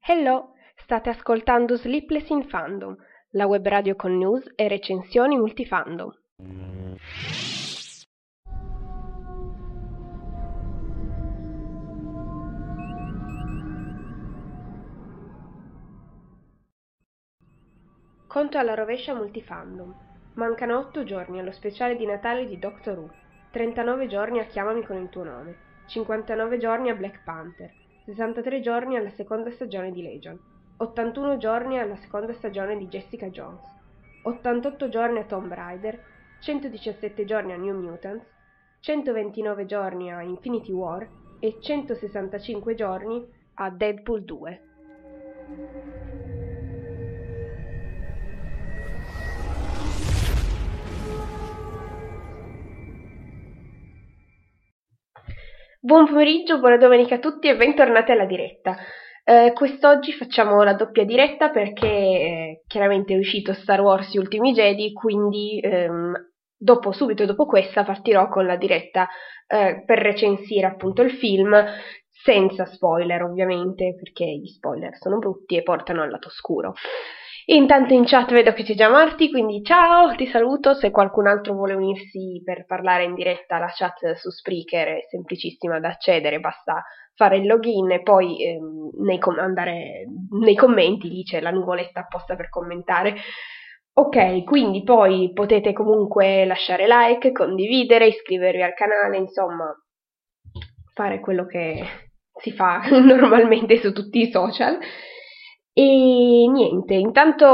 Hello, state ascoltando Sleepless in Fandom, la web radio con news e recensioni multifandom. Conto alla rovescia multifandom. Mancano 8 giorni allo speciale di Natale di Doctor Who, 39 giorni a Chiamami con il tuo nome, 59 giorni a Black Panther, 63 giorni alla seconda stagione di Legion, 81 giorni alla seconda stagione di Jessica Jones, 88 giorni a Tomb Raider, 117 giorni a New Mutants, 129 giorni a Infinity War e 165 giorni a Deadpool 2. Buon pomeriggio, buona domenica a tutti e bentornati alla diretta. Eh, quest'oggi facciamo la doppia diretta perché eh, chiaramente è uscito Star Wars Gli Ultimi Jedi, quindi ehm, dopo, subito dopo questa partirò con la diretta eh, per recensire appunto il film senza spoiler ovviamente perché gli spoiler sono brutti e portano al lato oscuro. Intanto in chat vedo che c'è già Marti, quindi ciao, ti saluto. Se qualcun altro vuole unirsi per parlare in diretta, la chat su Spreaker è semplicissima da accedere, basta fare il login e poi ehm, nei com- andare nei commenti, lì c'è la nuvoletta apposta per commentare. Ok, quindi poi potete comunque lasciare like, condividere, iscrivervi al canale, insomma, fare quello che si fa normalmente su tutti i social. E niente, intanto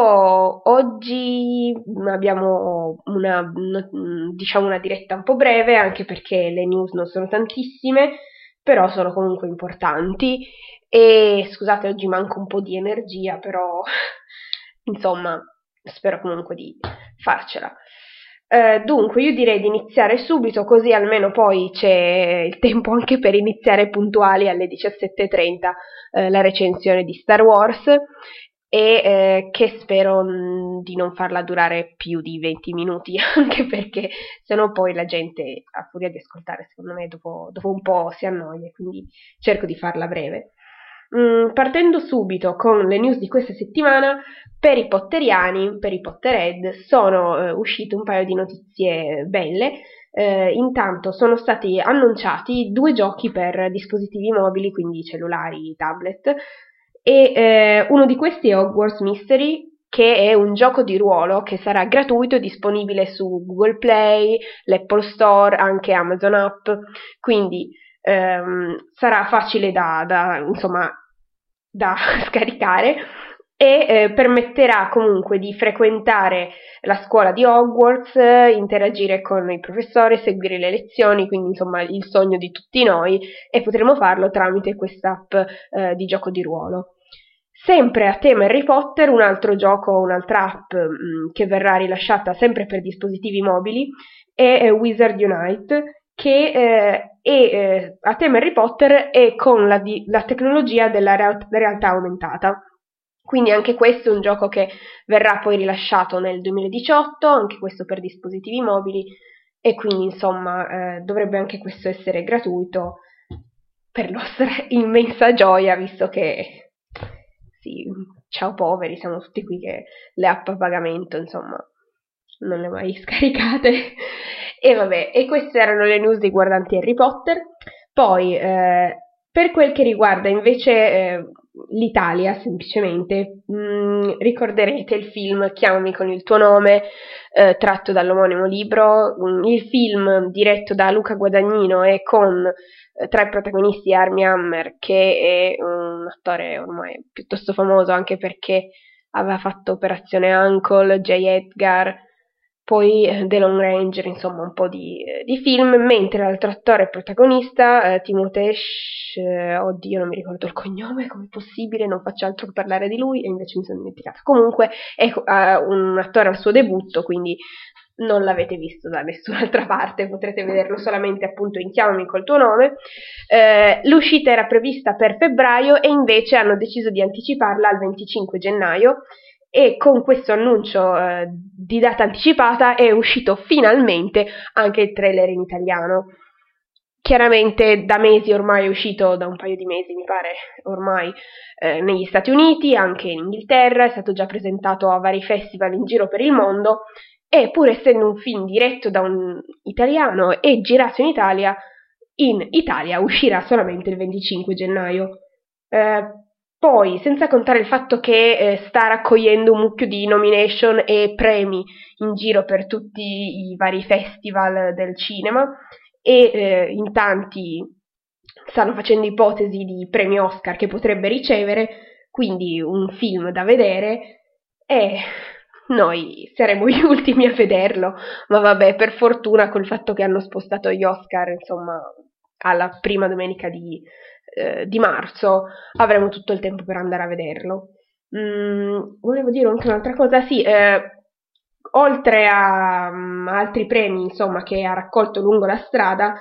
oggi abbiamo una, diciamo una diretta un po' breve, anche perché le news non sono tantissime, però sono comunque importanti. E scusate, oggi manco un po' di energia, però insomma, spero comunque di farcela. Eh, dunque, io direi di iniziare subito, così almeno poi c'è il tempo anche per iniziare puntuali alle 17.30 eh, la recensione di Star Wars e eh, che spero mh, di non farla durare più di 20 minuti, anche perché sennò poi la gente, a furia di ascoltare, secondo me dopo, dopo un po' si annoia, quindi cerco di farla breve. Mm, partendo subito con le news di questa settimana, per i potteriani, per i Potterhead, sono eh, uscite un paio di notizie belle. Eh, intanto sono stati annunciati due giochi per dispositivi mobili, quindi cellulari, tablet, e eh, uno di questi è Hogwarts Mystery, che è un gioco di ruolo che sarà gratuito e disponibile su Google Play, l'Apple Store, anche Amazon App, quindi ehm, sarà facile da, da, insomma, da scaricare e eh, permetterà comunque di frequentare la scuola di Hogwarts, interagire con i professori, seguire le lezioni, quindi insomma il sogno di tutti noi e potremo farlo tramite quest'app eh, di gioco di ruolo. Sempre a tema Harry Potter, un altro gioco, un'altra app mh, mm, che verrà rilasciata sempre per dispositivi mobili è Wizard Unite, che eh, è eh, a tema Harry Potter e con la, di, la tecnologia della real- realtà aumentata. Quindi anche questo è un gioco che verrà poi rilasciato nel 2018, anche questo per dispositivi mobili e quindi insomma eh, dovrebbe anche questo essere gratuito per nostra immensa gioia, visto che sì, ciao poveri, siamo tutti qui che le app a pagamento, insomma, non le mai scaricate. E vabbè, e queste erano le news riguardanti Harry Potter. Poi, eh, per quel che riguarda invece eh, l'Italia, semplicemente, mh, mm, ricorderete il film Chiamami con il tuo nome, eh, tratto dall'omonimo libro. Mm, il film diretto da Luca Guadagnino e con eh, tra i protagonisti Armie Hammer, che è un attore ormai piuttosto famoso anche perché aveva fatto Operazione Uncle, J. Edgar, poi eh, The Long Ranger, insomma un po' di, eh, di film, mentre l'altro attore protagonista, eh, Timothée, eh, oddio non mi ricordo il cognome, come possibile, non faccio altro che parlare di lui e invece mi sono dimenticata. Comunque è eh, un attore al suo debutto, quindi non l'avete visto da nessun'altra parte, potrete vederlo solamente appunto in Chiamami col tuo nome. Eh, l'uscita era prevista per febbraio e invece hanno deciso di anticiparla al 25 gennaio e con questo annuncio eh, di data anticipata è uscito finalmente anche il trailer in italiano chiaramente da mesi ormai è uscito, da un paio di mesi mi pare ormai, eh, negli Stati Uniti, anche in Inghilterra, è stato già presentato a vari festival in giro per il mondo e pur essendo un film diretto da un italiano e girato in Italia, in Italia uscirà solamente il 25 gennaio. Eh, poi, senza contare il fatto che eh, sta raccogliendo un mucchio di nomination e premi in giro per tutti i vari festival del cinema e eh, in tanti stanno facendo ipotesi di premi Oscar che potrebbe ricevere, quindi un film da vedere e noi saremo gli ultimi a vederlo, ma vabbè, per fortuna col fatto che hanno spostato gli Oscar, insomma, alla prima domenica di, eh, di marzo, avremo tutto il tempo per andare a vederlo. Mm, volevo dire anche un'altra cosa, sì, eh, oltre a um, altri premi, insomma, che ha raccolto lungo la strada,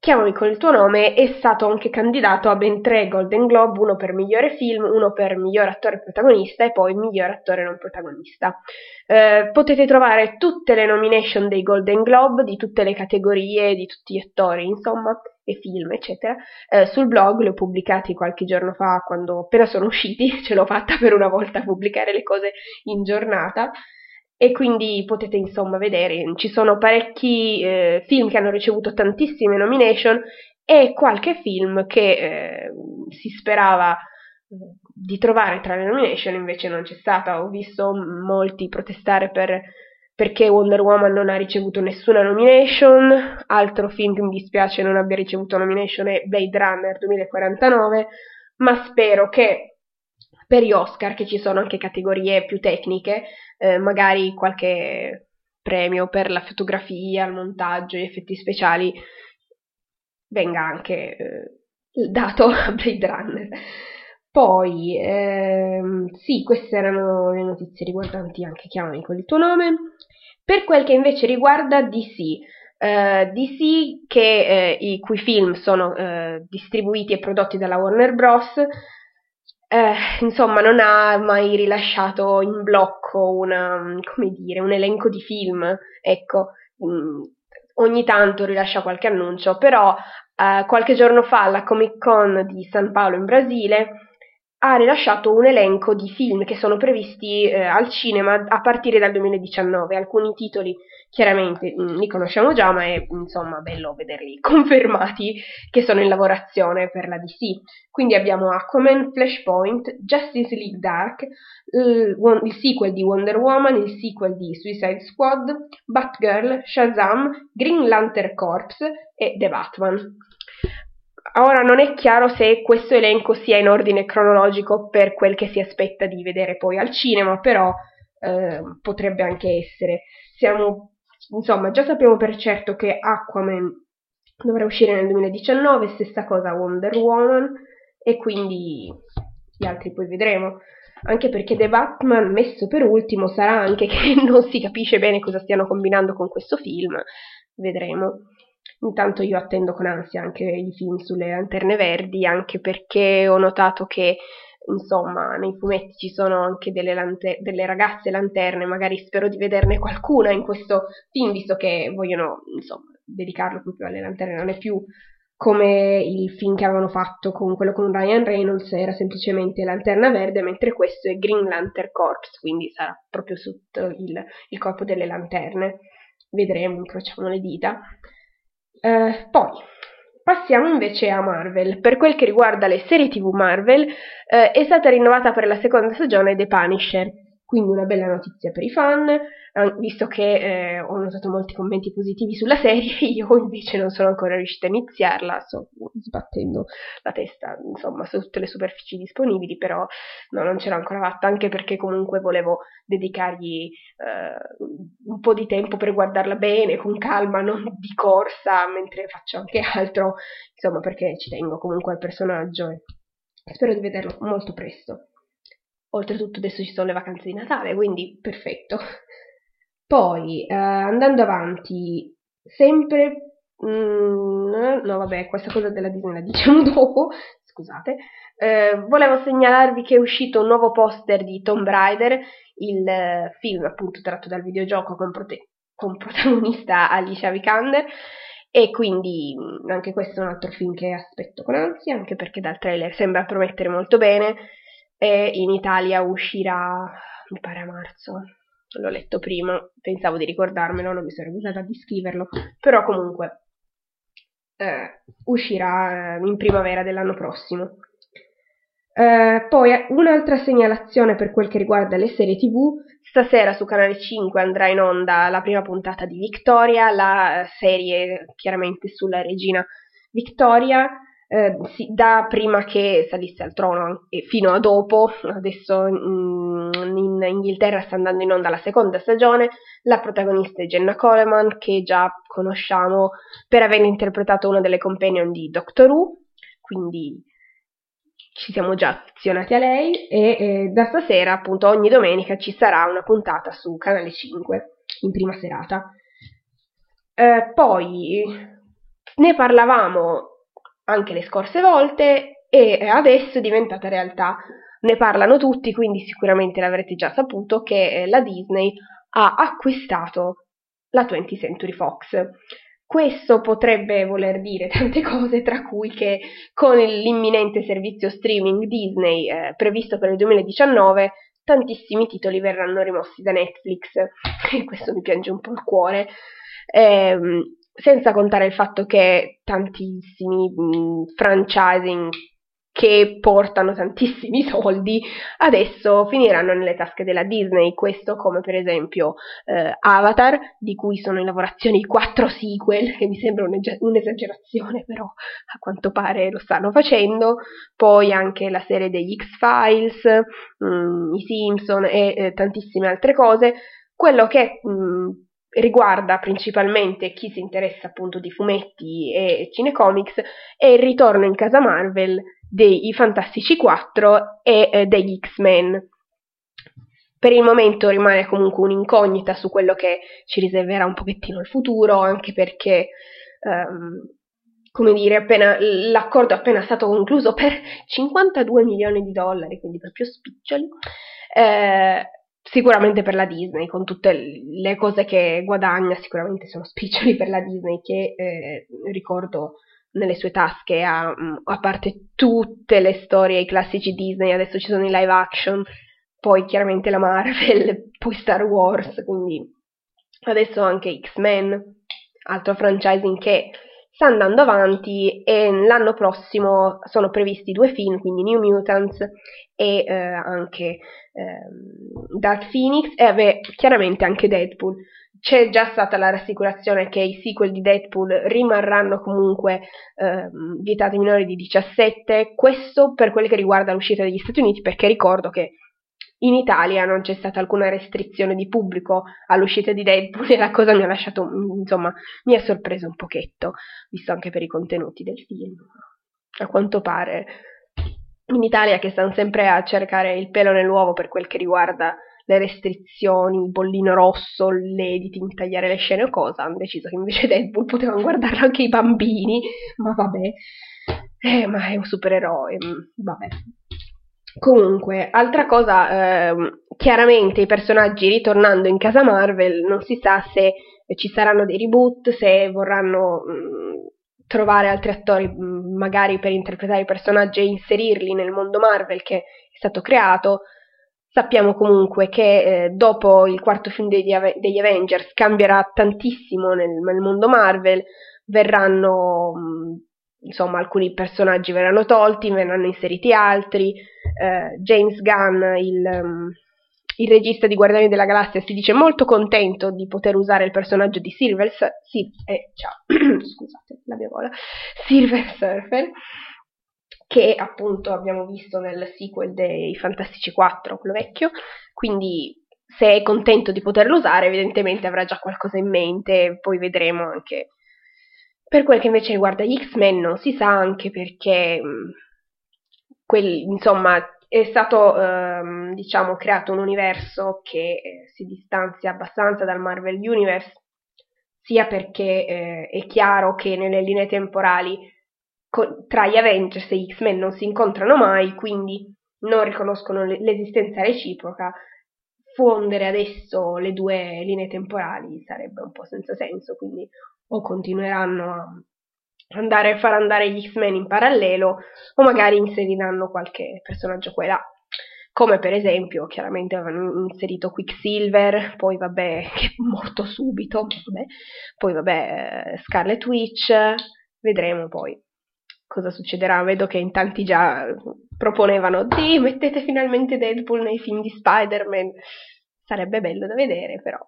Chiamami con il tuo nome è stato anche candidato a ben tre Golden Globe, uno per migliore film, uno per miglior attore protagonista e poi miglior attore non protagonista. Eh, potete trovare tutte le nomination dei Golden Globe, di tutte le categorie, di tutti gli attori, insomma, e film, eccetera, eh, sul blog, li ho pubblicati qualche giorno fa, quando appena sono usciti, ce l'ho fatta per una volta pubblicare le cose in giornata e quindi potete insomma vedere, ci sono parecchi eh, film che hanno ricevuto tantissime nomination e qualche film che eh, si sperava di trovare tra le nomination invece non c'è stata. Ho visto molti protestare per, perché Wonder Woman non ha ricevuto nessuna nomination, altro film che mi dispiace non abbia ricevuto nomination è Blade Runner 2049, ma spero che per gli Oscar, che ci sono anche categorie più tecniche, eh, magari qualche premio per la fotografia, il montaggio, gli effetti speciali, venga anche eh, dato a Blade Runner. Poi, ehm, sì, queste erano le notizie riguardanti anche Chiamami con il tuo nome. Per quel che invece riguarda DC, Uh, DC, che, uh, i cui film sono uh, distribuiti e prodotti dalla Warner Bros., eh, insomma, non ha mai rilasciato in blocco una, dire, un elenco di film, ecco, mh, mm, ogni tanto rilascia qualche annuncio, però eh, qualche giorno fa alla Comic Con di San Paolo in Brasile ha rilasciato un elenco di film che sono previsti eh, al cinema a partire dal 2019, alcuni titoli chiaramente mm, li conosciamo già, ma è insomma bello vederli confermati che sono in lavorazione per la DC. Quindi abbiamo Aquaman, Flashpoint, Justice League Dark, il, il sequel di Wonder Woman, il sequel di Suicide Squad, Batgirl, Shazam, Green Lantern Corps e The Batman. Ora non è chiaro se questo elenco sia in ordine cronologico per quel che si aspetta di vedere poi al cinema, però eh, potrebbe anche essere. Siamo Insomma, già sappiamo per certo che Aquaman dovrà uscire nel 2019, stessa cosa Wonder Woman, e quindi gli altri poi vedremo. Anche perché The Batman, messo per ultimo, sarà anche che non si capisce bene cosa stiano combinando con questo film. Vedremo. Intanto io attendo con ansia anche i film sulle lanterne verdi, anche perché ho notato che insomma, nei fumetti ci sono anche delle, lante- delle, ragazze lanterne, magari spero di vederne qualcuna in questo film, visto che vogliono, insomma, dedicarlo proprio alle lanterne, non è più come il film che avevano fatto con quello con Ryan Reynolds, era semplicemente Lanterna Verde, mentre questo è Green Lantern Corps, quindi sarà proprio sotto il, il corpo delle lanterne. Vedremo, incrociamo le dita. Eh, poi, Passiamo invece a Marvel. Per quel che riguarda le serie TV Marvel, eh, è stata rinnovata per la seconda stagione The Punisher, quindi una bella notizia per i fan, visto che eh, ho notato molti commenti positivi sulla serie, io invece non sono ancora riuscita a iniziarla, sto sbattendo la testa insomma su tutte le superfici disponibili, però no, non ce l'ho ancora fatta, anche perché comunque volevo dedicargli eh, un po' di tempo per guardarla bene, con calma, non di corsa, mentre faccio anche altro, insomma perché ci tengo comunque al personaggio e spero di vederlo molto presto. Oltretutto adesso ci sono le vacanze di Natale, quindi perfetto. Poi, eh, andando avanti, sempre... Mm, no, vabbè, questa cosa della Disney la diciamo dopo, scusate. Eh, volevo segnalarvi che è uscito un nuovo poster di Tomb Raider, il eh, film appunto tratto dal videogioco con, prote- con protagonista Alicia Vikander, e quindi mm, anche questo è un altro film che aspetto con ansia, anche perché dal trailer sembra promettere molto bene. E in Italia uscirà, mi pare a marzo, l'ho letto prima, pensavo di ricordarmelo, non mi sono abituata di scriverlo, però comunque eh, uscirà eh, in primavera dell'anno prossimo. Eh, poi un'altra segnalazione per quel che riguarda le serie tv, stasera su Canale 5 andrà in onda la prima puntata di Victoria, la serie chiaramente sulla regina Victoria, eh, sì, da prima che salisse al trono e fino a dopo, adesso mm, in Inghilterra sta andando in onda la seconda stagione, la protagonista è Jenna Coleman che già conosciamo per aver interpretato una delle companion di Doctor Who, quindi ci siamo già affezionati a lei e eh, da stasera appunto ogni domenica ci sarà una puntata su Canale 5 in prima serata. Eh, poi ne parlavamo anche le scorse volte e adesso è diventata realtà. Ne parlano tutti, quindi sicuramente l'avrete già saputo che eh, la Disney ha acquistato la 20th Century Fox. Questo potrebbe voler dire tante cose, tra cui che con l'imminente servizio streaming Disney eh, previsto per il 2019, tantissimi titoli verranno rimossi da Netflix. E questo mi piange un po' il cuore. Eh, senza contare il fatto che tantissimi mh, franchising che portano tantissimi soldi adesso finiranno nelle tasche della Disney, questo come per esempio eh, Avatar, di cui sono in lavorazione i quattro sequel, che mi sembra un'esagerazione, però a quanto pare lo stanno facendo, poi anche la serie degli X-Files, mh, i Simpson e eh, tantissime altre cose, quello che mh, riguarda principalmente chi si interessa appunto di fumetti e cinecomics è il ritorno in casa Marvel dei Fantastici 4 e eh, degli X-Men. Per il momento rimane comunque un'incognita su quello che ci riserverà un pochettino il futuro, anche perché, um, come dire, appena, l'accordo è appena stato concluso per 52 milioni di dollari, quindi proprio spiccioli. Eh, sicuramente per la Disney, con tutte le cose che guadagna, sicuramente sono spiccioli per la Disney, che eh, ricordo nelle sue tasche, a, mm, a parte tutte le storie, i classici Disney, adesso ci sono i live action, poi chiaramente la Marvel, poi Star Wars, quindi adesso anche X-Men, altro franchising che sta andando avanti e l'anno prossimo sono previsti due film, quindi New Mutants e eh, anche eh, Dark Phoenix e ave, chiaramente anche Deadpool. C'è già stata la rassicurazione che i sequel di Deadpool rimarranno comunque eh, vietati minori di 17, questo per quel che riguarda l'uscita degli Stati Uniti, perché ricordo che in Italia non c'è stata alcuna restrizione di pubblico all'uscita di Deadpool e la cosa mi ha lasciato, insomma, mi ha sorpreso un pochetto, visto anche per i contenuti del film. A quanto pare in Italia che stanno sempre a cercare il pelo nell'uovo per quel che riguarda le restrizioni, il bollino rosso, l'editing, tagliare le scene o cosa, hanno deciso che invece Deadpool potevano guardarlo anche i bambini, ma vabbè, eh, ma è un supereroe, mm, vabbè. Comunque, altra cosa, eh, chiaramente i personaggi ritornando in casa Marvel non si sa se ci saranno dei reboot, se vorranno mh, mm, trovare altri attori mm, magari per interpretare i personaggi e inserirli nel mondo Marvel che è stato creato. Sappiamo comunque che eh, dopo il quarto film degli, degli, Avengers cambierà tantissimo nel, nel mondo Marvel, verranno mm, insomma alcuni personaggi verranno tolti, verranno inseriti altri. Eh, James Gunn, il, um, il regista di Guardiani della Galassia si dice molto contento di poter usare il personaggio di Silver, sì, eh, scusate Silver Surfer, che appunto abbiamo visto nel sequel dei Fantastici 4, quello vecchio, quindi se è contento di poterlo usare evidentemente avrà già qualcosa in mente, poi vedremo anche. Per quel che invece riguarda gli X-Men non si sa anche perché, quel, insomma, è stato ehm, diciamo creato un universo che eh, si distanzia abbastanza dal Marvel Universe sia perché eh, è chiaro che nelle linee temporali co- tra gli Avengers e gli X-Men non si incontrano mai, quindi non riconoscono l- l'esistenza reciproca. Fondere adesso le due linee temporali sarebbe un po' senza senso, quindi o continueranno a andare, far andare gli X-Men in parallelo o magari inseriranno qualche personaggio qua e là. Come per esempio chiaramente avevano inserito Quicksilver, poi vabbè, che è morto subito, vabbè. poi vabbè Scarlet Witch, vedremo poi cosa succederà, vedo che in tanti già proponevano di mettete finalmente Deadpool nei film di Spider-Man, sarebbe bello da vedere però,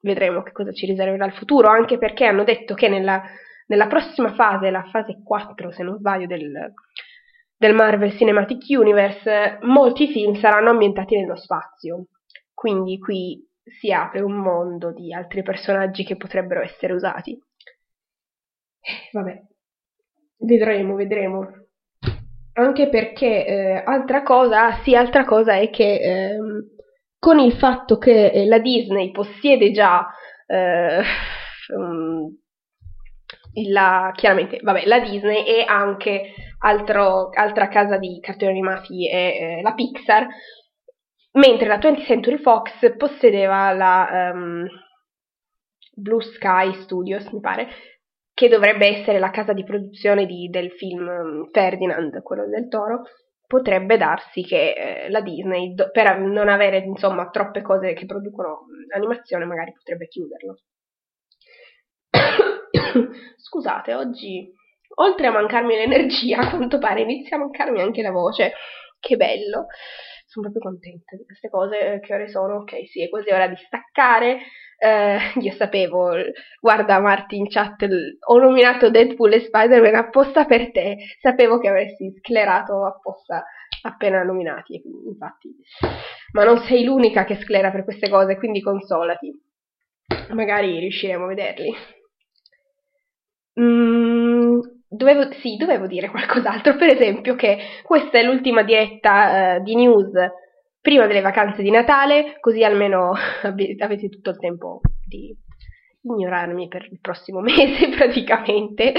vedremo che cosa ci riserverà il futuro, anche perché hanno detto che nella, nella prossima fase, la fase 4 se non sbaglio del, del Marvel Cinematic Universe, molti film saranno ambientati nello spazio. Quindi qui si apre un mondo di altri personaggi che potrebbero essere usati. Eh, vabbè, vedremo, vedremo. Anche perché eh, altra cosa, sì, altra cosa è che eh, con il fatto che eh, la Disney possiede già um, la, chiaramente, vabbè, la Disney e anche altro, altra casa di cartoni animati è eh, la Pixar, mentre la 20th Century Fox possedeva la um, Blue Sky Studios, mi pare, che dovrebbe essere la casa di produzione di, del film mm, Ferdinand, quello del toro, potrebbe darsi che eh, la Disney, do, per non avere insomma troppe cose che producono animazione, magari potrebbe chiuderlo. Scusate, oggi oltre a mancarmi l'energia, a quanto pare inizia a mancarmi anche la voce. Che bello! Sono proprio contenta di queste cose. Che ore sono? Ok, sì, è quasi ora di staccare. Eh, io sapevo, guarda Marti in chat, ho nominato Deadpool e Spider-Man apposta per te. Sapevo che avresti sclerato apposta appena nominati, infatti. Ma non sei l'unica che sclera per queste cose, quindi consolati. Magari riusciremo a vederli. Mm, dovevo, sì, dovevo dire qualcos'altro, per esempio che questa è l'ultima diretta uh, di news prima delle vacanze di Natale, così almeno avete tutto il tempo di ignorarmi per il prossimo mese praticamente.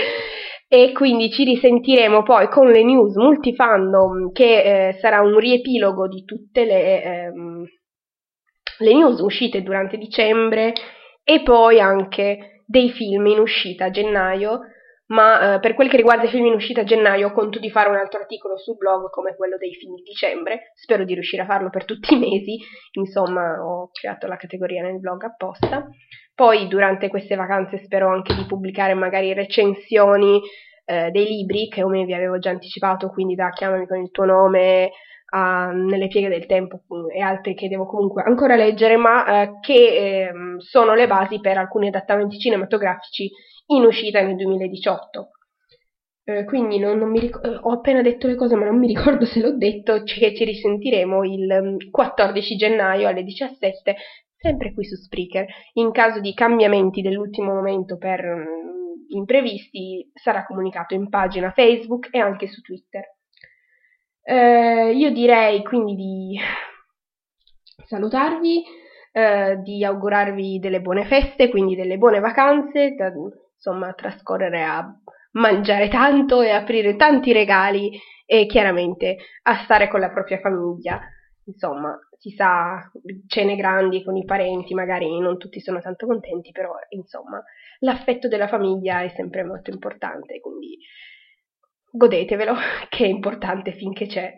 E quindi ci risentiremo poi con le news multifandom, che eh, sarà un riepilogo di tutte le, ehm, le news uscite durante dicembre e poi anche dei film in uscita a gennaio, ma eh, per quel che riguarda i film in uscita a gennaio conto di fare un altro articolo sul blog come quello dei film di dicembre, spero di riuscire a farlo per tutti i mesi, insomma ho creato la categoria nel blog apposta. Poi durante queste vacanze spero anche di pubblicare magari recensioni eh, dei libri che come vi avevo già anticipato, quindi da Chiamami con il tuo nome a Nelle pieghe del tempo e altri che devo comunque ancora leggere, ma eh, che eh, sono le basi per alcuni adattamenti cinematografici in uscita nel 2018. Eh, quindi non, non ric- eh, ho appena detto le cose, ma non mi ricordo se l'ho detto, che ci risentiremo il 14 mm, gennaio alle 17, sempre qui su Spreaker. In caso di cambiamenti dell'ultimo momento per um, imprevisti, sarà comunicato in pagina Facebook e anche su Twitter. Eh, io direi quindi di salutarvi, eh, di augurarvi delle buone feste, quindi delle buone vacanze, da, insomma trascorrere a mangiare tanto e aprire tanti regali e chiaramente a stare con la propria famiglia. Insomma, si sa, cene grandi con i parenti, magari non tutti sono tanto contenti, però insomma, l'affetto della famiglia è sempre molto importante, quindi godetevelo, che è importante finché c'è.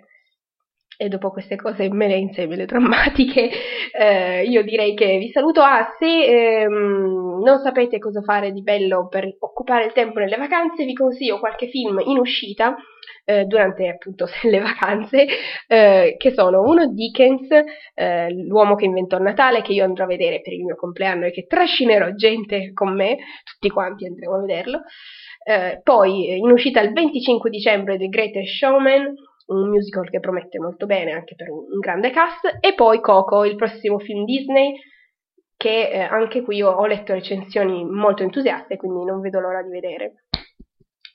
E dopo queste cose melenze e melodrammatiche, eh, io direi che vi saluto. Ah, se ehm, non sapete cosa fare di bello per occupare il tempo nelle vacanze, vi consiglio qualche film in uscita eh, durante appunto le vacanze, eh, che sono uno Dickens, eh, l'uomo che inventò Natale, che io andrò a vedere per il mio compleanno e che trascinerò gente con me, tutti quanti andremo a vederlo. Eh, poi in uscita il 25 dicembre The Greatest Showman, un musical che promette molto bene anche per un, grande cast, e poi Coco, il prossimo film Disney, che eh, anche qui ho, letto recensioni molto entusiaste, quindi non vedo l'ora di vedere.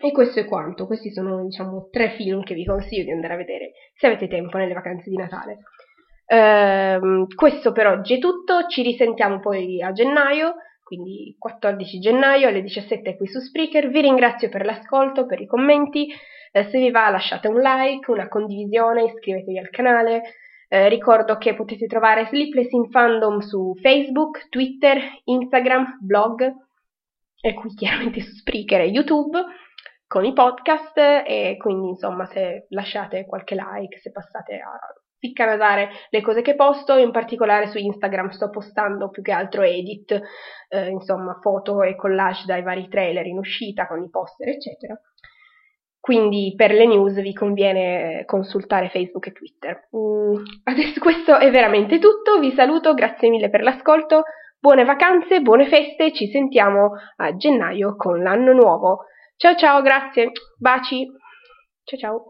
E questo è quanto, questi sono diciamo tre film che vi consiglio di andare a vedere se avete tempo nelle vacanze di Natale. Uh, questo per oggi è tutto, ci risentiamo poi a gennaio quindi 14 gennaio alle 17 qui su Spreaker. Vi ringrazio per l'ascolto, per i commenti. Eh, se vi va lasciate un like, una condivisione, iscrivetevi al canale. Eh, ricordo che potete trovare Sleepless in Fandom su Facebook, Twitter, Instagram, blog e qui chiaramente su Spreaker e YouTube con i podcast e quindi insomma se lasciate qualche like, se passate a piccanasare le cose che posto, in particolare su Instagram sto postando più che altro edit, eh, insomma foto e collage dai vari trailer in uscita con i poster eccetera. Quindi per le news vi conviene consultare Facebook e Twitter. Mm, adesso questo è veramente tutto, vi saluto, grazie mille per l'ascolto, buone vacanze, buone feste, ci sentiamo a gennaio con l'anno nuovo. Ciao ciao, grazie, baci, ciao ciao.